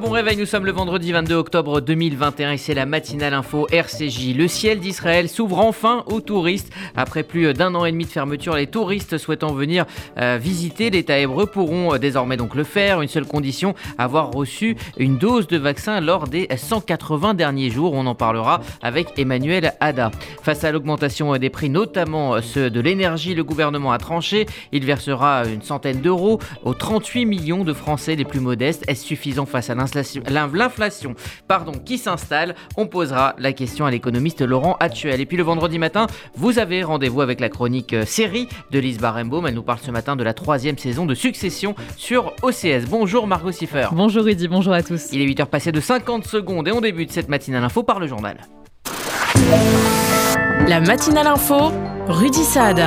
Bon réveil, nous sommes le vendredi 22 octobre 2021 et c'est la matinale info RCJ. Le ciel d'Israël s'ouvre enfin aux touristes. Après plus d'un an et demi de fermeture, les touristes souhaitant venir euh, visiter l'État hébreu pourront euh, désormais donc le faire. Une seule condition, avoir reçu une dose de vaccin lors des 180 derniers jours. On en parlera avec Emmanuel Ada. Face à l'augmentation des prix, notamment ceux de l'énergie, le gouvernement a tranché. Il versera une centaine d'euros aux 38 millions de Français les plus modestes. Est-ce suffisant face à l'inflation pardon, qui s'installe, on posera la question à l'économiste Laurent Actuel. Et puis le vendredi matin, vous avez rendez-vous avec la chronique euh, série de Lise Barenbaum. Elle nous parle ce matin de la troisième saison de Succession sur OCS. Bonjour Margot Siffer. Bonjour Rudy, bonjour à tous. Il est 8h passé de 50 secondes et on débute cette matinale info par le journal. La matinale info, Rudy Saad.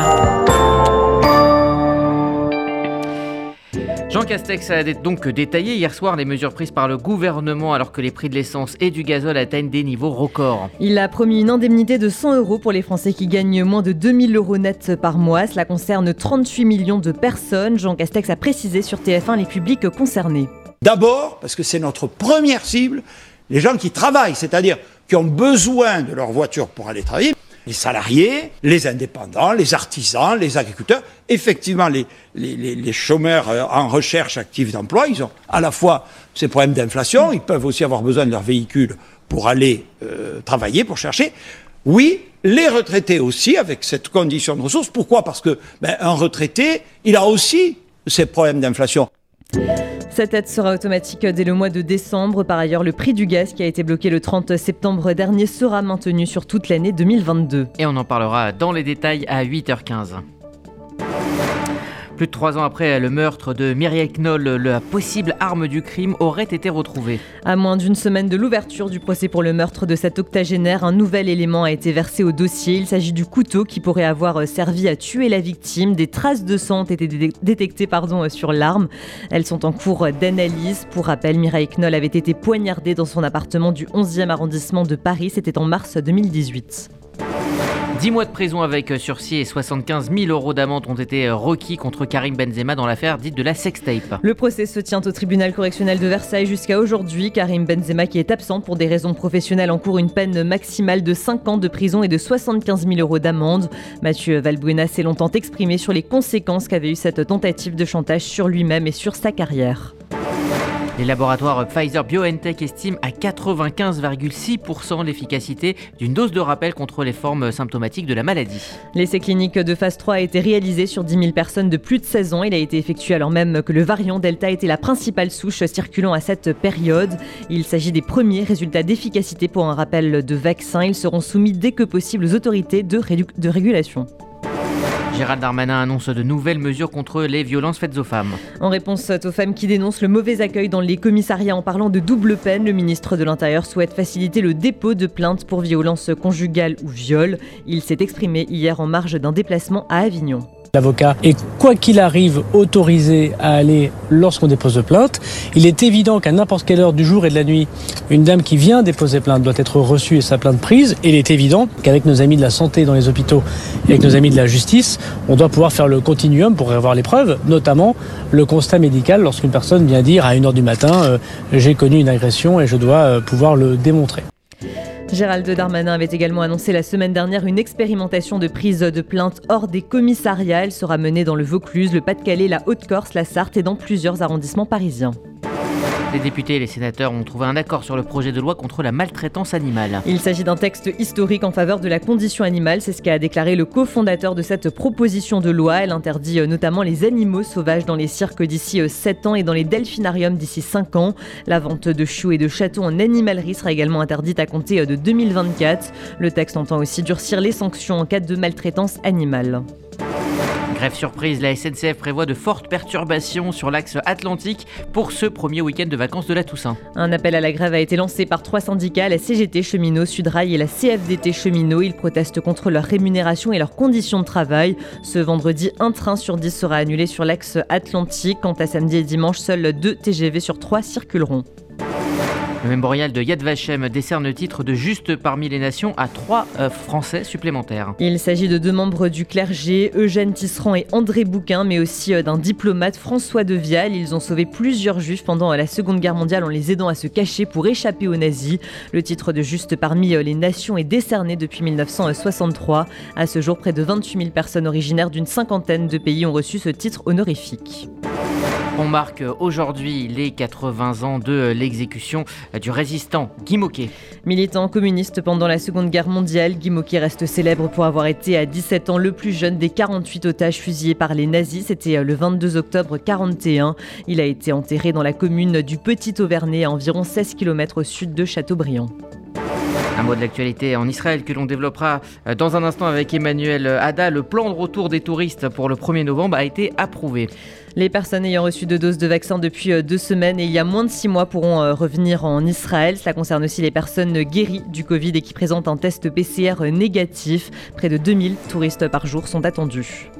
Jean Castex a donc détaillé hier soir les mesures prises par le gouvernement alors que les prix de l'essence et du gazole atteignent des niveaux records. Il a promis une indemnité de 100 euros pour les Français qui gagnent moins de 2000 euros net par mois. Cela concerne 38 millions de personnes. Jean Castex a précisé sur TF1 les publics concernés. D'abord, parce que c'est notre première cible, les gens qui travaillent, c'est-à-dire qui ont besoin de leur voiture pour aller travailler les salariés, les indépendants, les artisans, les agriculteurs. Effectivement, les, chômeurs euh, en recherche active d'emploi, ils ont à la fois ces problèmes d'inflation, ils peuvent aussi avoir besoin de leur véhicule pour aller euh, travailler, pour chercher. Oui, les retraités aussi, avec cette condition de ressources. Pourquoi? Parce que ben, retraité, il a aussi ces problèmes d'inflation. Cette aide sera automatique dès le mois de décembre. Par ailleurs, le prix du gaz qui a été bloqué le 30 septembre dernier sera maintenu sur toute l'année 2022. Et on en parlera dans les détails à 8h15. Plus de trois ans après le meurtre de Mireille Knoll, la possible arme du crime aurait été retrouvée. À moins d'une semaine de l'ouverture du procès pour le meurtre de cet octogénaire, un nouvel élément a été versé au dossier. Il s'agit du couteau qui pourrait avoir servi à tuer la victime. Des traces de sang ont été détectées pardon, sur l'arme. Elles sont en cours d'analyse. Pour rappel, Mireille Knoll avait été poignardée dans son appartement du 11e arrondissement de Paris. C'était en mars 2018. 10 mois de prison avec euh, sursis et 75 000 euros d'amende ont été euh, requis contre Karim Benzema dans l'affaire dite de la sextape. Le procès se tient au tribunal correctionnel de Versailles jusqu'à aujourd'hui. Karim Benzema, qui est absent pour des raisons professionnelles, encourt une peine maximale de 5 ans de prison et de 75 000 euros d'amende. Mathieu Valbuena s'est longtemps exprimé sur les conséquences qu'avait eu cette tentative de chantage sur lui-même et sur sa carrière. Les laboratoires Pfizer BioNTech estiment à 95,6% l'efficacité d'une dose de rappel contre les formes symptomatiques de la maladie. L'essai clinique de phase 3 a été réalisé sur 10 000 personnes de plus de 16 ans. Il a été effectué alors même que le variant Delta était la principale souche circulant à cette période. Il s'agit des premiers résultats d'efficacité pour un rappel de vaccin. Ils seront soumis dès que possible aux autorités de, de régulation. Gérald Darmanin annonce de nouvelles mesures contre les violences faites aux femmes. En réponse aux femmes qui dénoncent le mauvais accueil dans les commissariats en parlant de double peine, le ministre de l'Intérieur souhaite faciliter le dépôt de plaintes pour violences conjugales ou viol. Il s'est exprimé hier en marge d'un déplacement à Avignon. L'avocat est, quoi qu'il arrive, autorisé à aller lorsqu'on dépose plainte. Il est évident qu'à n'importe quelle heure du jour et de la nuit, une dame qui vient déposer plainte doit être reçue et sa plainte prise. Il est évident qu'avec nos amis de la santé dans les hôpitaux et avec nos amis de la justice, on doit pouvoir faire le continuum pour avoir les preuves, notamment le constat médical lorsqu'une personne vient dire à 1h du matin euh, j'ai connu une agression et je dois euh, pouvoir le démontrer. Gérald Darmanin avait également annoncé la semaine dernière une expérimentation de prise de plainte hors des commissariats. Elle sera menée dans le Vaucluse, le Pas-de-Calais, la Haute-Corse, la Sarthe et dans plusieurs arrondissements parisiens. Les députés et les sénateurs ont trouvé un accord sur le projet de loi contre la maltraitance animale. Il s'agit d'un texte historique en faveur de la condition animale, c'est ce qu'a déclaré le cofondateur de cette proposition de loi. Elle interdit euh, notamment les animaux sauvages dans les cirques d'ici 7 euh, ans et dans les delphinariums d'ici 5 ans. La vente de choux et de chatons en animalerie sera également interdite à compter euh, de 2024. Le texte entend aussi durcir les sanctions en cas de maltraitance animale. Grève surprise, la SNCF prévoit de fortes perturbations sur l'axe atlantique pour ce premier week-end de vacances de la Toussaint. Un appel à la grève a été lancé par trois syndicats, la CGT Cheminot, Sudrail et la CFDT Cheminot. Ils protestent contre leur rémunération et leurs conditions de travail. Ce vendredi, un train sur dix sera annulé sur l'axe atlantique. Quant à samedi et dimanche, seuls deux TGV sur trois circuleront. Le mémorial de Yad Vashem décerne le titre de juste parmi les nations à trois euh, Français supplémentaires. Il s'agit de deux membres du clergé, Eugène Tisserand et André Bouquin, mais aussi euh, d'un diplomate, François de Vial. Ils ont sauvé plusieurs juifs pendant la Seconde Guerre mondiale en les aidant à se cacher pour échapper aux nazis. Le titre de juste parmi les nations est décerné depuis 1963. À ce jour, près de 28 000 personnes originaires d'une cinquantaine de pays ont reçu ce titre honorifique. On marque aujourd'hui les 80 ans de l'exécution du résistant Guy Moquet. Militant communiste pendant la Seconde Guerre mondiale, Guy Moquet reste célèbre pour avoir été à 17 ans le plus jeune des 48 otages fusillés par les nazis. C'était le 22 octobre 41. Il a été enterré dans la commune du Petit Auvernay, à environ 16 km au sud de Châteaubriand. Un mot de l'actualité en Israël que l'on développera euh, dans un instant avec Emmanuel Ada. Le plan de retour des touristes pour le 1er novembre a été approuvé. Les personnes ayant reçu deux doses de vaccin depuis euh, deux semaines et il y a moins de six mois pourront euh, revenir en Israël. Cela concerne aussi les personnes guéries du Covid et qui présentent un test PCR négatif. Près de 2000 touristes par jour sont attendus.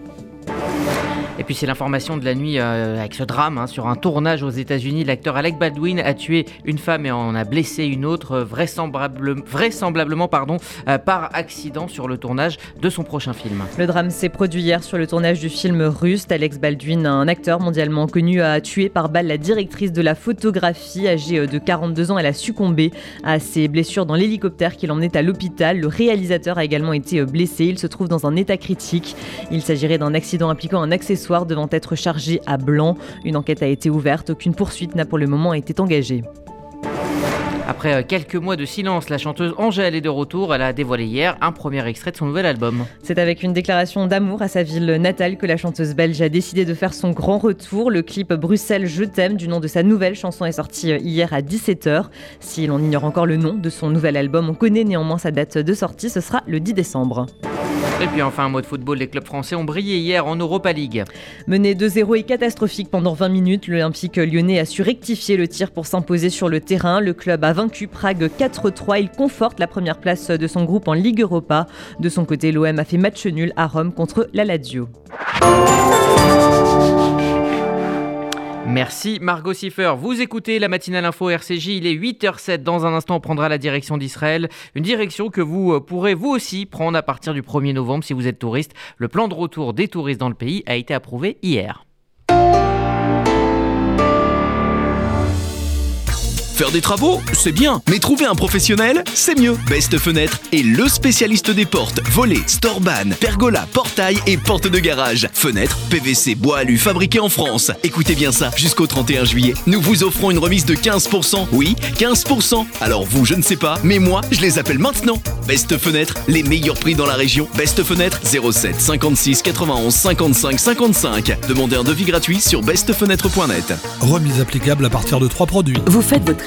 Et puis c'est l'information de la nuit euh, avec ce drame hein, sur un tournage aux États-Unis. L'acteur Alec Baldwin a tué une femme et en a blessé une autre, vraisemblable, vraisemblablement pardon, euh, par accident sur le tournage de son prochain film. Le drame s'est produit hier sur le tournage du film Rust. Alex Baldwin, un acteur mondialement connu, a tué par balle la directrice de la photographie, âgée euh, de 42 ans. Elle a succombé à ses blessures dans l'hélicoptère qui l'emmenait à l'hôpital. Le réalisateur a également été blessé. Il se trouve dans un état critique. Il s'agirait d'un accident impliquant un accessoire devant être chargé à blanc. Une enquête a été ouverte, aucune poursuite n'a pour le moment été engagée. Après euh, quelques mois de silence, la chanteuse Angèle est de retour. Elle a dévoilé hier un premier extrait de son nouvel album. C'est avec une déclaration d'amour à sa ville natale que la chanteuse belge a décidé de faire son grand retour. Le clip Bruxelles Je t'aime du nom de sa nouvelle chanson est sorti euh, hier à 17h. Si l'on ignore encore le nom de son nouvel album, on connaît néanmoins sa date de sortie, ce sera le 10 décembre. Et puis enfin, un mot de football, les clubs français ont brillé hier en Europa League. Mené 2-0 et catastrophique pendant 20 minutes, l'Olympique lyonnais a su rectifier le tir pour s'imposer sur le terrain. Le club a vaincu Prague 4-3. Il conforte la première place de son groupe en Ligue Europa. De son côté, l'OM a fait match nul à Rome contre la Lazio. Merci Margot Siffer. Vous écoutez la matinale info RCJ, il est 8h07. Dans un instant, on prendra la direction d'Israël. Une direction que vous euh, pourrez vous aussi prendre à partir du 1er novembre si vous êtes touriste. Le plan de retour des touristes dans le pays a été approuvé hier. Faire des travaux, c'est bien, mais trouver un professionnel, c'est mieux. Best Fenêtre est le spécialiste des portes, volets, storban, pergola, portail et portes de garage. Fenêtres, PVC, bois alu fabriqués en France. Écoutez bien ça, jusqu'au 31 juillet, nous vous offrons une remise de 15%. Oui, 15%. Alors vous, je ne sais pas, mais moi, je les appelle maintenant. Best Fenêtre, les meilleurs prix dans la région. Best Fenêtre 07 56 91 55 55. Demandez un devis gratuit sur bestfenêtre.net. Remise applicable à partir de trois produits. Vous faites votre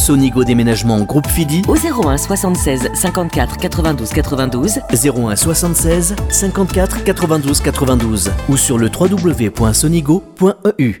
Sonigo Déménagement Groupe Fidi au 01 76 54 92 92 01 76 54 92 92 ou sur le www.sonigo.eu.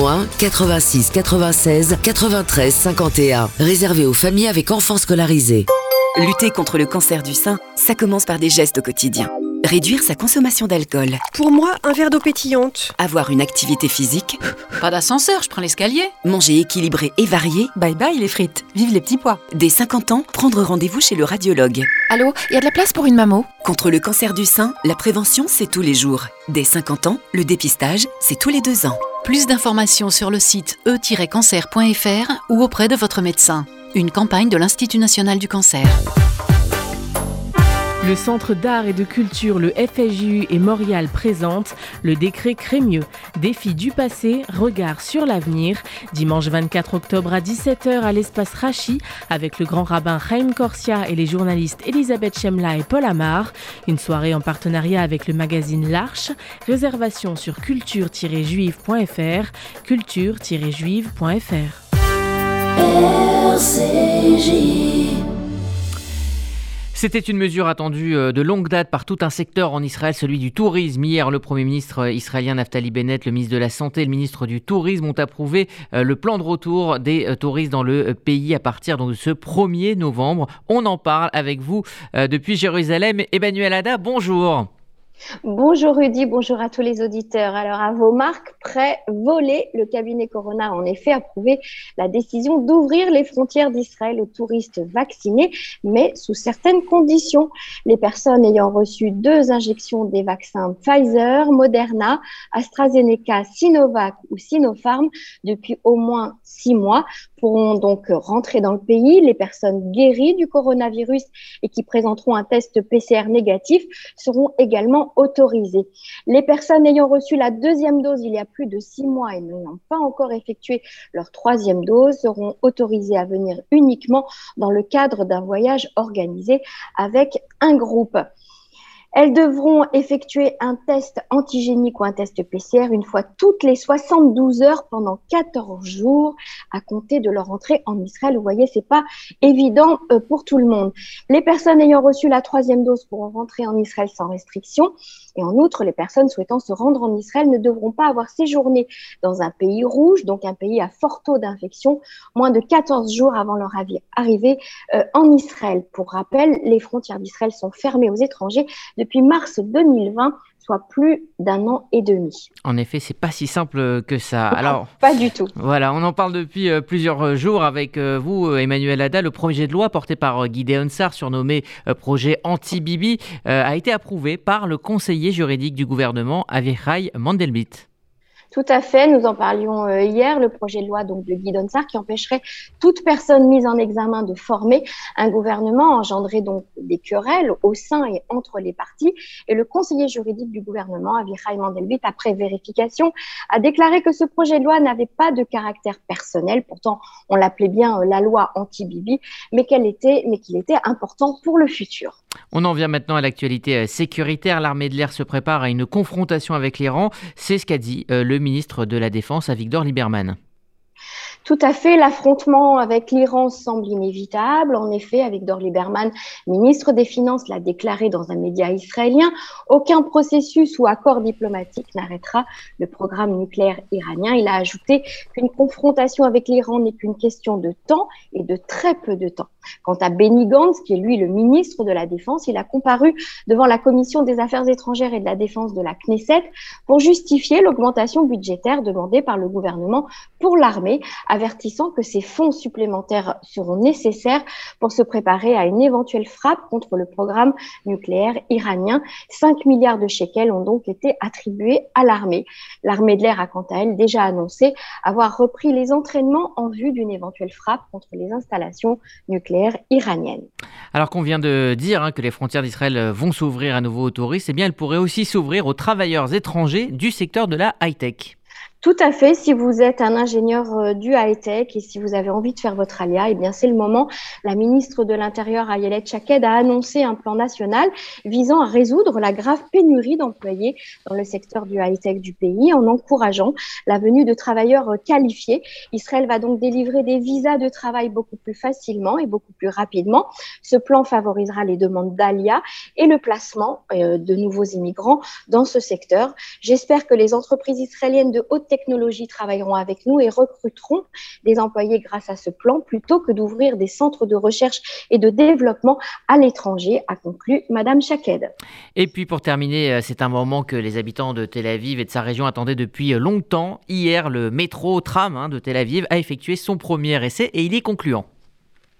01 86 96 93 51. Réservé aux familles avec enfants scolarisés. Lutter contre le cancer du sein, ça commence par des gestes au quotidien. Réduire sa consommation d'alcool. Pour moi, un verre d'eau pétillante. Avoir une activité physique. Pas d'ascenseur, je prends l'escalier. Manger équilibré et varié. Bye bye les frites. Vive les petits pois. Dès 50 ans, prendre rendez-vous chez le radiologue. Allô, il y a de la place pour une mammo Contre le cancer du sein, la prévention, c'est tous les jours. Dès 50 ans, le dépistage, c'est tous les deux ans. Plus d'informations sur le site e-cancer.fr ou auprès de votre médecin. Une campagne de l'Institut national du cancer. Le Centre d'art et de culture, le FSJU et Montréal présente le décret Crémieux. Défi du passé, regard sur l'avenir. Dimanche 24 octobre à 17h à l'espace Rachi avec le grand rabbin Chaim Corsia et les journalistes Elisabeth Chemla et Paul Amar. Une soirée en partenariat avec le magazine L'Arche. Réservation sur culture-juive.fr. culture-juive.fr. c'était une mesure attendue euh, de longue date par tout un secteur en Israël, celui du tourisme. Hier, le Premier ministre euh, israélien Naftali Bennett, le ministre de la Santé et le ministre du Tourisme ont approuvé euh, le plan de retour des touristes dans le pays à partir de ce 1er novembre. On en parle avec vous depuis Jérusalem. Emmanuel Ada, bonjour. Bonjour Rudy, bonjour à tous les auditeurs. Alors à vos marques, prêts, volés, le cabinet Corona a en effet approuvé la décision d'ouvrir les frontières d'Israël aux touristes vaccinés, mais sous certaines conditions. Les personnes ayant reçu deux injections des vaccins Pfizer, Moderna, AstraZeneca, Sinovac ou Sinopharm depuis au moins six mois pourront donc rentrer dans le pays. Les personnes guéries du coronavirus et qui présenteront un test PCR négatif seront également autorisées. Les personnes ayant reçu la deuxième dose il y a plus de six mois et n'ayant pas encore effectué leur troisième dose seront autorisées à venir uniquement dans le cadre d'un voyage organisé avec un groupe. Elles devront effectuer un test antigénique ou un test PCR une fois toutes les 72 heures pendant 14 jours à compter de leur entrée en Israël. Vous voyez, c'est pas évident euh, pour tout le monde. Les personnes ayant reçu la troisième dose pourront rentrer en Israël sans restriction. Et en outre, les personnes souhaitant se rendre en Israël ne devront pas avoir séjourné dans un pays rouge, donc un pays à fort taux d'infection, moins de 14 jours avant leur arrivée euh, en Israël. Pour rappel, les frontières d'Israël sont fermées aux étrangers depuis mars 2020 soit plus d'un an et demi. En effet, c'est pas si simple que ça. Alors, pas du tout. Voilà, on en parle depuis euh, plusieurs jours avec euh, vous, Emmanuel Ada. Le projet de loi porté par euh, Gideon Sar, surnommé projet anti-Bibi, a été approuvé par le conseiller juridique du gouvernement, Avichai Mandelblit. Tout à fait, nous en parlions euh, hier, le projet de loi donc de Guy Donsart qui empêcherait toute personne mise en examen de former un gouvernement engendrait donc des querelles au sein et entre les partis. Et le conseiller juridique du gouvernement, Avichai Mandelbit, après vérification, a déclaré que ce projet de loi n'avait pas de caractère personnel. Pourtant, on l'appelait bien euh, la loi anti-Bibi, mais qu'elle était, mais qu'il était important pour le futur. On en vient maintenant à l'actualité euh, sécuritaire. L'armée de l'air se prépare à une confrontation avec l'Iran. C'est ce qu'a dit le ministre de la Défense à Victor Lieberman. Tout à fait, l'affrontement avec l'Iran semble inévitable. En effet, avec Dor Lieberman, ministre des Finances, l'a déclaré dans un média israélien, aucun processus ou accord diplomatique n'arrêtera le programme nucléaire iranien. Il a ajouté qu'une confrontation avec l'Iran n'est qu'une question de temps et de très peu de temps. Quant à Benny Gantz, qui est lui le ministre de la Défense, il a comparu devant la Commission des Affaires étrangères et de la Défense de la Knesset pour justifier l'augmentation budgétaire demandée par le gouvernement pour l'armée, avertissant que ces fonds supplémentaires seront nécessaires pour se préparer à une éventuelle frappe contre le programme nucléaire iranien. 5 milliards de shekels ont donc été attribués à l'armée. L'armée de l'air a quant à elle déjà annoncé avoir repris les entraînements en vue d'une éventuelle frappe contre les installations nucléaires iranienne. Alors qu'on vient de dire hein, que les frontières d'Israël vont s'ouvrir à nouveau aux touristes, eh bien elles pourraient aussi s'ouvrir aux travailleurs étrangers du secteur de la high-tech. Tout à fait. Si vous êtes un ingénieur euh, du high-tech et si vous avez envie de faire votre alia, eh bien, c'est le moment. La ministre de l'Intérieur, Ayelet Chaked, a annoncé un plan national visant à résoudre la grave pénurie d'employés dans le secteur du high-tech du pays en encourageant la venue de travailleurs qualifiés. Israël va donc délivrer des visas de travail beaucoup plus facilement et beaucoup plus rapidement. Ce plan favorisera les demandes d'ALIA et le placement euh, de nouveaux immigrants dans ce secteur. J'espère que les entreprises israéliennes de haute technologies travailleront avec nous et recruteront des employés grâce à ce plan plutôt que d'ouvrir des centres de recherche et de développement à l'étranger, a conclu Madame Chaked. Et puis pour terminer, euh, c'est un moment que les habitants de Tel Aviv et de sa région attendaient depuis longtemps. Hier, le métro tram hein, de Tel Aviv a effectué son premier essai et il est concluant.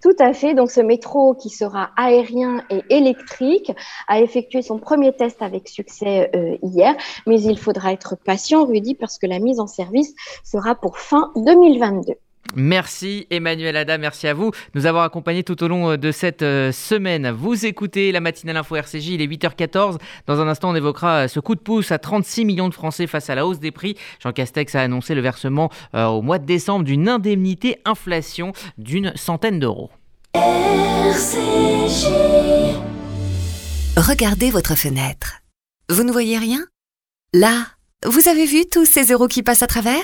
Tout à fait. Donc, ce métro qui sera aérien et électrique a effectué son premier test avec succès euh, hier, mais il faudra être patient, Rudy, parce que la mise en service sera pour fin 2022. Merci Emmanuel Ada, merci à vous de nous avoir accompagnés tout au long de cette semaine. Vous écoutez la matinale info RCJ, il est 8h14. Dans un instant, on évoquera ce coup de pouce à 36 millions de Français face à la hausse des prix. Jean Castex a annoncé le versement au mois de décembre d'une indemnité inflation d'une centaine d'euros. Regardez votre fenêtre. Vous ne voyez rien? Là, vous avez vu tous ces euros qui passent à travers?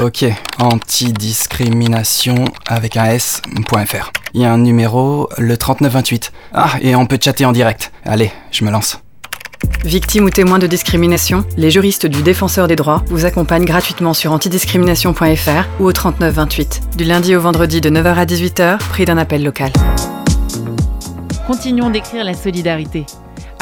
Ok, antidiscrimination avec un S.fr. Il y a un numéro, le 3928. Ah, et on peut chatter en direct. Allez, je me lance. Victime ou témoin de discrimination, les juristes du Défenseur des droits vous accompagnent gratuitement sur antidiscrimination.fr ou au 3928. Du lundi au vendredi de 9h à 18h, prix d'un appel local. Continuons d'écrire la solidarité.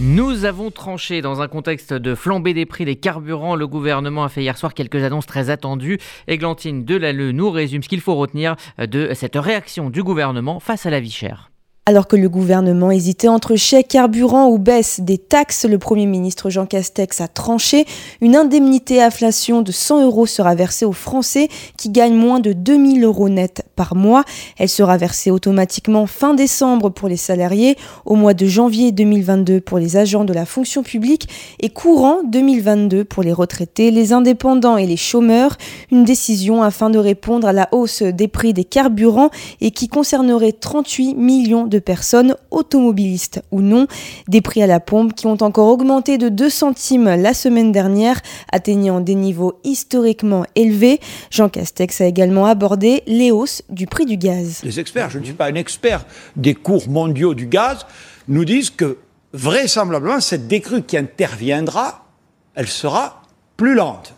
Nous avons tranché dans un contexte de flambée des prix des carburants. Le gouvernement a fait hier soir quelques annonces très attendues. Églantine Delalleux nous résume ce qu'il faut retenir de cette réaction du gouvernement face à la vie chère. Alors que le gouvernement hésitait entre chèques carburant ou baisse des taxes, le Premier ministre Jean Castex a tranché. Une indemnité inflation de 100 euros sera versée aux Français qui gagnent moins de 2000 euros net par mois. Elle sera versée automatiquement fin décembre pour les salariés, au mois de janvier 2022 pour les agents de la fonction publique et courant 2022 pour les retraités, les indépendants et les chômeurs. Une décision afin de répondre à la hausse des prix des carburants et qui concernerait 38 millions de de personnes, automobilistes ou non. Des prix à la pompe qui ont encore augmenté de 2 centimes la semaine dernière, atteignant des niveaux historiquement élevés. Jean Castex a également abordé les hausses du prix du gaz. Les experts, je ne suis pas un expert des cours mondiaux du gaz, nous disent que vraisemblablement cette décrue qui interviendra, elle sera plus lente.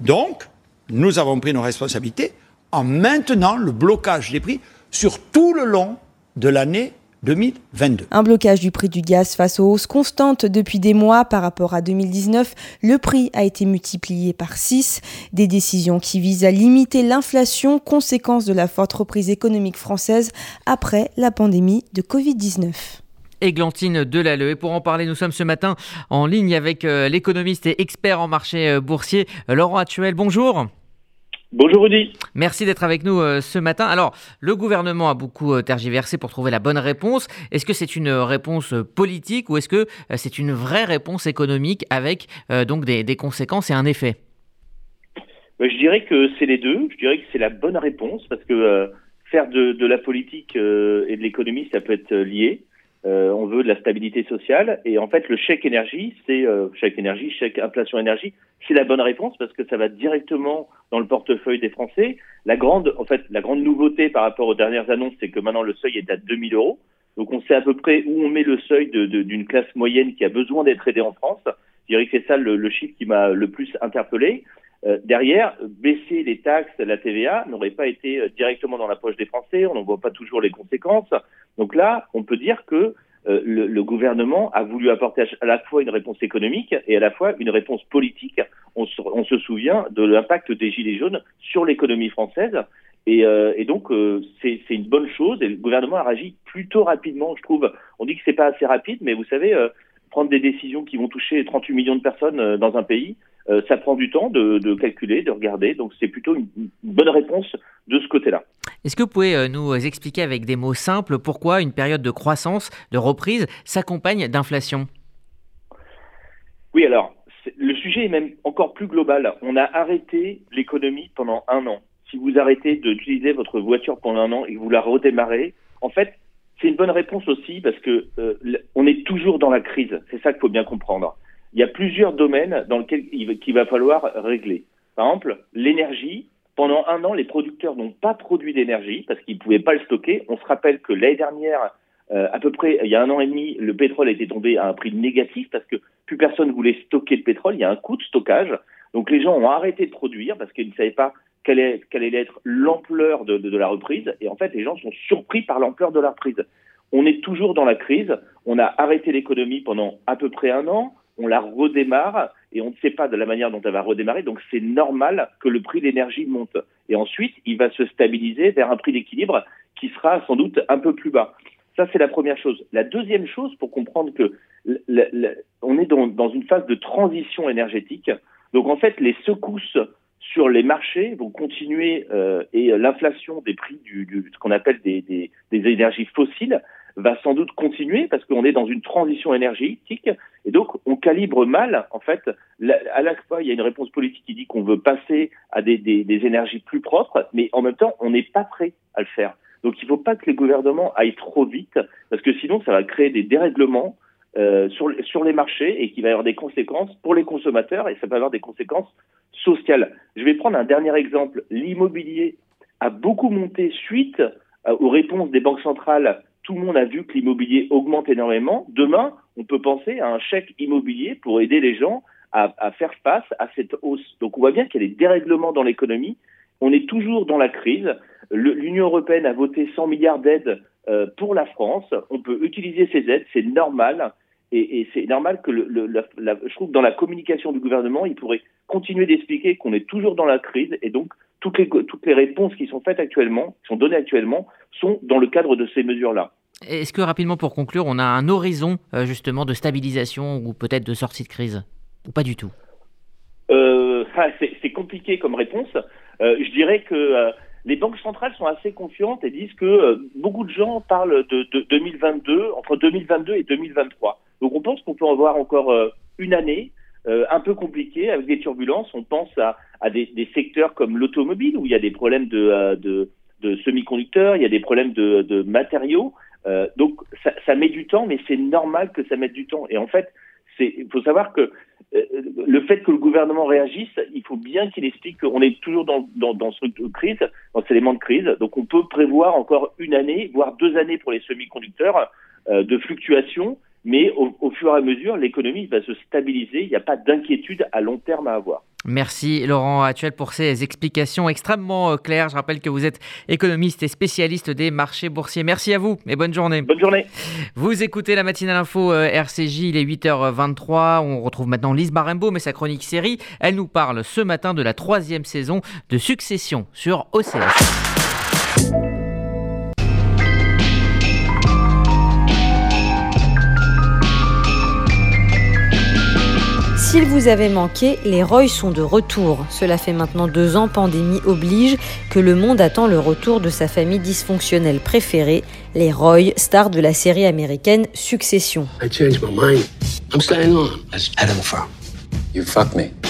Donc, nous avons pris nos responsabilités en maintenant le blocage des prix sur tout le long de l'année 2022. Un blocage du prix du gaz face aux hausses constantes depuis des mois par rapport à 2019. Le prix a été multiplié par 6. Des décisions qui visent à limiter l'inflation, conséquence de la forte reprise économique française après la pandémie de Covid-19. Églantine Delalleux. Et pour en parler, nous sommes ce matin en ligne avec euh, l'économiste et expert en marché euh, boursier, Laurent Actuel. Bonjour. Bonjour Rudy. Merci d'être avec nous euh, ce matin. Alors, le gouvernement a beaucoup euh, tergiversé pour trouver la bonne réponse. Est-ce que c'est une réponse euh, politique ou est-ce que c'est une vraie réponse économique avec donc des, conséquences et un effet? Je dirais que c'est les deux. Je dirais que c'est la bonne réponse parce que faire de, de, la politique et de l'économie, ça peut être lié. Euh, on veut de la stabilité sociale et en fait le chèque énergie, c'est euh, chèque énergie, chèque inflation énergie, c'est la bonne réponse parce que ça va directement dans le portefeuille des Français. La grande, en fait, la grande nouveauté par rapport aux dernières annonces, c'est que maintenant le seuil est à 2000 euros. Donc on sait à peu près où on met le seuil d'une classe moyenne qui a besoin d'être aidée en France. Je dirais que c'est ça le, chiffre qui m'a le plus interpellé. Euh, derrière, baisser les taxes, la TVA n'aurait pas été euh, directement dans la poche des Français. On n'en voit pas toujours les conséquences. Donc là, on peut dire que euh, le, gouvernement a voulu apporter à la fois une réponse économique et à la fois une réponse politique. On se, souvient de l'impact des Gilets jaunes sur l'économie française. Et, et donc, c'est une bonne chose. Et le gouvernement a réagi plutôt rapidement, je trouve. On dit que c'est pas assez rapide, mais vous savez, prendre des décisions qui vont toucher 38 millions de personnes dans un pays, ça prend du temps de, de, calculer, de regarder. Donc, c'est plutôt une, une bonne réponse de ce côté-là. Est-ce que vous pouvez nous expliquer avec des mots simples pourquoi une période de croissance, de reprise, s'accompagne d'inflation? Oui, alors, le sujet est même encore plus global. On a arrêté l'économie pendant un an. Si vous arrêtez d'utiliser votre voiture pendant un an et que vous la redémarrez, en fait, c'est une bonne réponse aussi parce que euh, on est toujours dans la crise. C'est ça qu'il faut bien comprendre. Il y a plusieurs domaines dans lesquels il va falloir régler. Par exemple, l'énergie. Pendant un an, les producteurs n'ont pas produit d'énergie parce qu'ils ne pouvaient pas le stocker. On se rappelle que l'année dernière, euh, à peu près, il y a un an et demi, le pétrole était tombé à un prix négatif parce que plus personne voulait stocker de pétrole. Il y a un coût de stockage. Donc les gens ont arrêté de produire parce qu'ils ne savaient pas quelle, allait être l'ampleur de, la reprise. Et en fait, les gens sont surpris par l'ampleur de la reprise. On est toujours dans la crise. On a arrêté l'économie pendant à peu près un an. On la redémarre et on ne sait pas de la manière dont elle va redémarrer. Donc c'est normal que le prix de l'énergie monte. Et ensuite, il va se stabiliser vers un prix d'équilibre qui sera sans doute un peu plus bas. Ça, c'est la première chose. La deuxième chose, pour comprendre que on est dans, une phase de transition énergétique. Donc, en fait, les secousses sur les marchés vont continuer euh, et l'inflation des prix du, ce qu'on appelle des, énergies fossiles va sans doute continuer parce qu'on est dans une transition énergétique et donc on calibre mal en fait à la fois il y a une réponse politique qui dit qu'on veut passer à des, énergies plus propres mais en même temps on n'est pas prêt à le faire donc il ne faut pas que les gouvernements aillent trop vite, parce que sinon ça va créer des dérèglements euh, sur, sur les marchés et qui va avoir des conséquences pour les consommateurs et ça va avoir des conséquences sociales. Je vais prendre un dernier exemple. L'immobilier a beaucoup monté suite euh, aux réponses des banques centrales. Tout le monde a vu que l'immobilier augmente énormément. Demain, on peut penser à un chèque immobilier pour aider les gens à, faire face à cette hausse. Donc on voit bien qu'il y a des dérèglements dans l'économie. On est toujours dans la crise. L'Union européenne a voté 100 milliards d'aides euh, pour la France. On peut utiliser ces aides, c'est normal. Et, c'est normal que, le, je trouve, dans la communication du gouvernement, il pourrait continuer d'expliquer qu'on est toujours dans la crise et donc toutes les, toutes les réponses qui sont faites actuellement, qui sont données actuellement, sont dans le cadre de ces mesures-là. Est-ce que rapidement, pour conclure, on a un horizon euh, justement de stabilisation ou peut-être de sortie de crise? Ou pas du tout? Euh, C'est compliqué comme réponse. Euh, je dirais que euh, les banques centrales sont assez confiantes et disent que beaucoup de gens parlent de, de, 2022, entre 2022 et 2023. Donc on pense qu'on peut avoir encore euh, une année un peu compliquée avec des turbulences. On pense à, des, secteurs comme l'automobile où il y a des problèmes de, semi-conducteurs, il y a des problèmes de, de matériaux. donc ça, met du temps, mais c'est normal que ça mette du temps. Et en fait, il faut savoir que euh, le fait que le gouvernement réagisse, il faut bien qu'il explique qu'on est toujours dans, ce crise, dans cet élément de crise. Donc on peut prévoir encore une année, voire deux années pour les semi-conducteurs euh, de fluctuation, mais au, au, fur et à mesure, l'économie va se stabiliser. Il n'y a pas d'inquiétude à long terme à avoir. Merci Laurent Actuel pour ces explications extrêmement euh, claires. Je rappelle que vous êtes économiste et spécialiste des marchés boursiers. Merci à vous et bonne journée. Bonne journée. Vous écoutez la matinale info euh, RCJ, il est 8h23. On retrouve maintenant Lise Barembo, mais sa chronique série. Elle nous parle ce matin de la troisième saison de Succession sur OCS. S'il vous avait manqué, les Roy sont de retour. Cela fait maintenant deux ans, pandémie oblige, que le monde attend le retour de sa famille dysfonctionnelle préférée, les Roy, stars de la série américaine Succession. I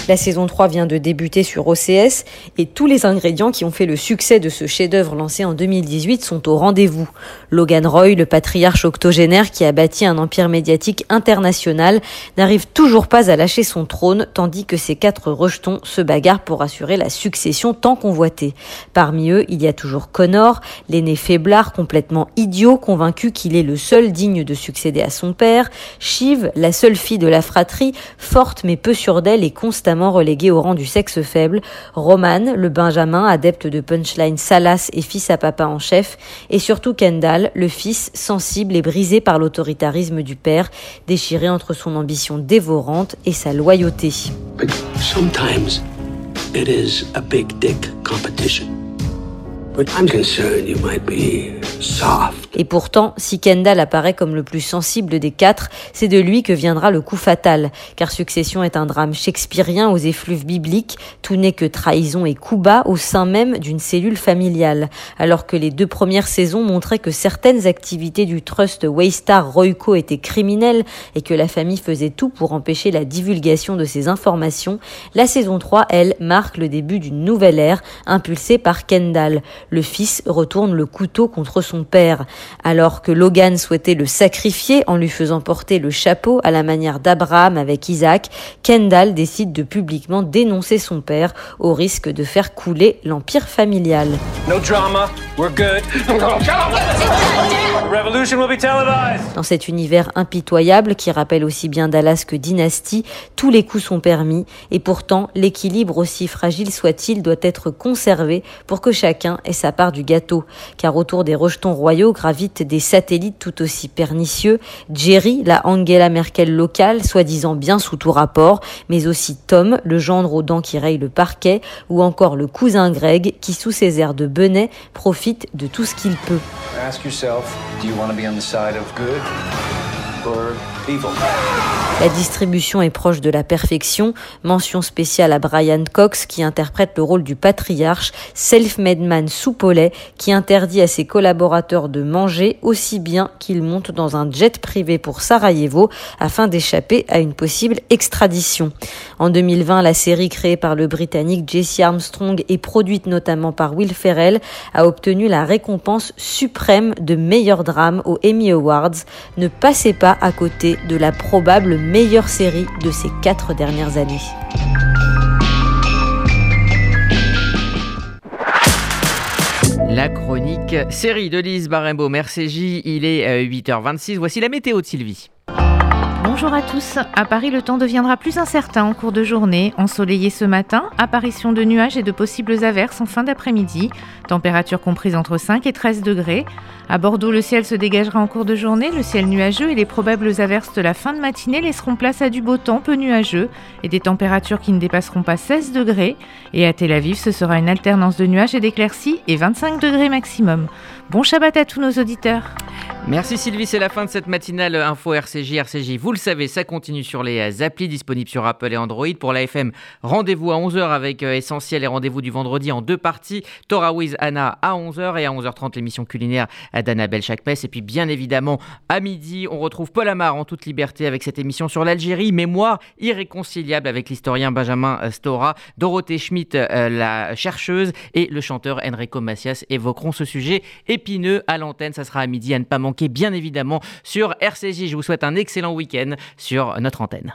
La saison 3 vient de débuter sur OCS et tous les ingrédients qui ont fait le succès de ce chef-d'œuvre lancé en 2018 sont au rendez-vous. Logan Roy, le patriarche octogénaire qui a bâti un empire médiatique international, n'arrive toujours pas à lâcher son trône tandis que ses quatre rejetons se bagarrent pour assurer la succession tant convoitée. Parmi eux, il y a toujours Connor, l'aîné faiblard complètement idiot, convaincu qu'il est le seul digne de succéder à son père, Shiv, la seule fille de la fratrie, forte mais peu et constamment relégué au rang du sexe faible, Roman, le Benjamin, adepte de punchline salace et fils à papa en chef, et surtout Kendall, le fils sensible et brisé par l'autoritarisme du père, déchiré entre son ambition dévorante et sa loyauté. Et pourtant, si Kendall apparaît comme le plus sensible des quatre, c'est de lui que viendra le coup fatal, car Succession est un drame shakespearien aux effluves bibliques, tout n'est que trahison et coup bas au sein même d'une cellule familiale, alors que les deux premières saisons montraient que certaines activités du trust Waystar Royco étaient criminelles et que la famille faisait tout pour empêcher la divulgation de ces informations, la saison 3, elle, marque le début d'une nouvelle ère impulsée par Kendall. Le fils retourne le couteau contre son père. Alors que Logan souhaitait le sacrifier en lui faisant porter le chapeau à la manière d'Abraham avec Isaac, Kendall décide de publiquement dénoncer son père au risque de faire couler l'empire familial. Dans cet univers impitoyable qui rappelle aussi bien Dallas que Dynasty, tous les coups sont permis et pourtant l'équilibre aussi fragile soit-il doit être conservé pour que chacun ait sa part du gâteau. Car autour des rejetons royaux gravitent des satellites tout aussi pernicieux, Jerry, la Angela Merkel locale, soi-disant bien sous tout rapport, mais aussi Tom, le gendre aux dents qui raye le parquet, ou encore le cousin Greg qui, sous ses airs de benet, profite de tout ce qu'il peut. La distribution est proche de la perfection. Mention spéciale à Brian Cox qui interprète le rôle du patriarche, self-made man sous qui interdit à ses collaborateurs de manger aussi bien qu'ils montent dans un jet privé pour Sarajevo afin d'échapper à une possible extradition. En 2020, la série créée par le Britannique Jesse Armstrong et produite notamment par Will Ferrell a obtenu la récompense suprême de meilleur drame aux Emmy Awards. Ne passez pas à côté de la probable meilleure série de ces quatre dernières années. La chronique série de Lise Barembo, Mercégie, il est 8h26. Euh, Voici la météo de Sylvie. Bonjour à tous. À Paris, le temps deviendra plus incertain en cours de journée. Ensoleillé ce matin, apparition de nuages et de possibles averses en fin d'après-midi. Température comprise entre 5 et 13 degrés. À Bordeaux, le ciel se dégagera en cours de journée. Le ciel nuageux et les probables averses de la fin de matinée laisseront place à du beau temps peu nuageux et des températures qui ne dépasseront pas 16 degrés. Et à Tel Aviv, ce sera une alternance de nuages et d'éclaircies et 25 degrés maximum. Bon Shabbat à tous nos auditeurs. Merci Sylvie, c'est la fin de cette matinale Info RCJ. RCJ, vous le savez, ça continue sur les applis disponibles sur Apple et Android. Pour la FM, rendez-vous à 11h avec euh, Essentiel et rendez-vous du vendredi en deux parties. Torah Wiz Anna à 11h et à 11h30 l'émission culinaire d'Annabelle Chakpes. Et puis bien évidemment, à midi, on retrouve Paul Amar en toute liberté avec cette émission sur l'Algérie, mémoire irréconciliable avec l'historien Benjamin euh, Stora. Dorothée Schmidt, euh, la chercheuse, et le chanteur Enrico Macias évoqueront ce sujet épineux à l'antenne. Ça sera à midi à ne pas manquer, bien évidemment, sur RCJ. Je vous souhaite un excellent week-end sur notre antenne.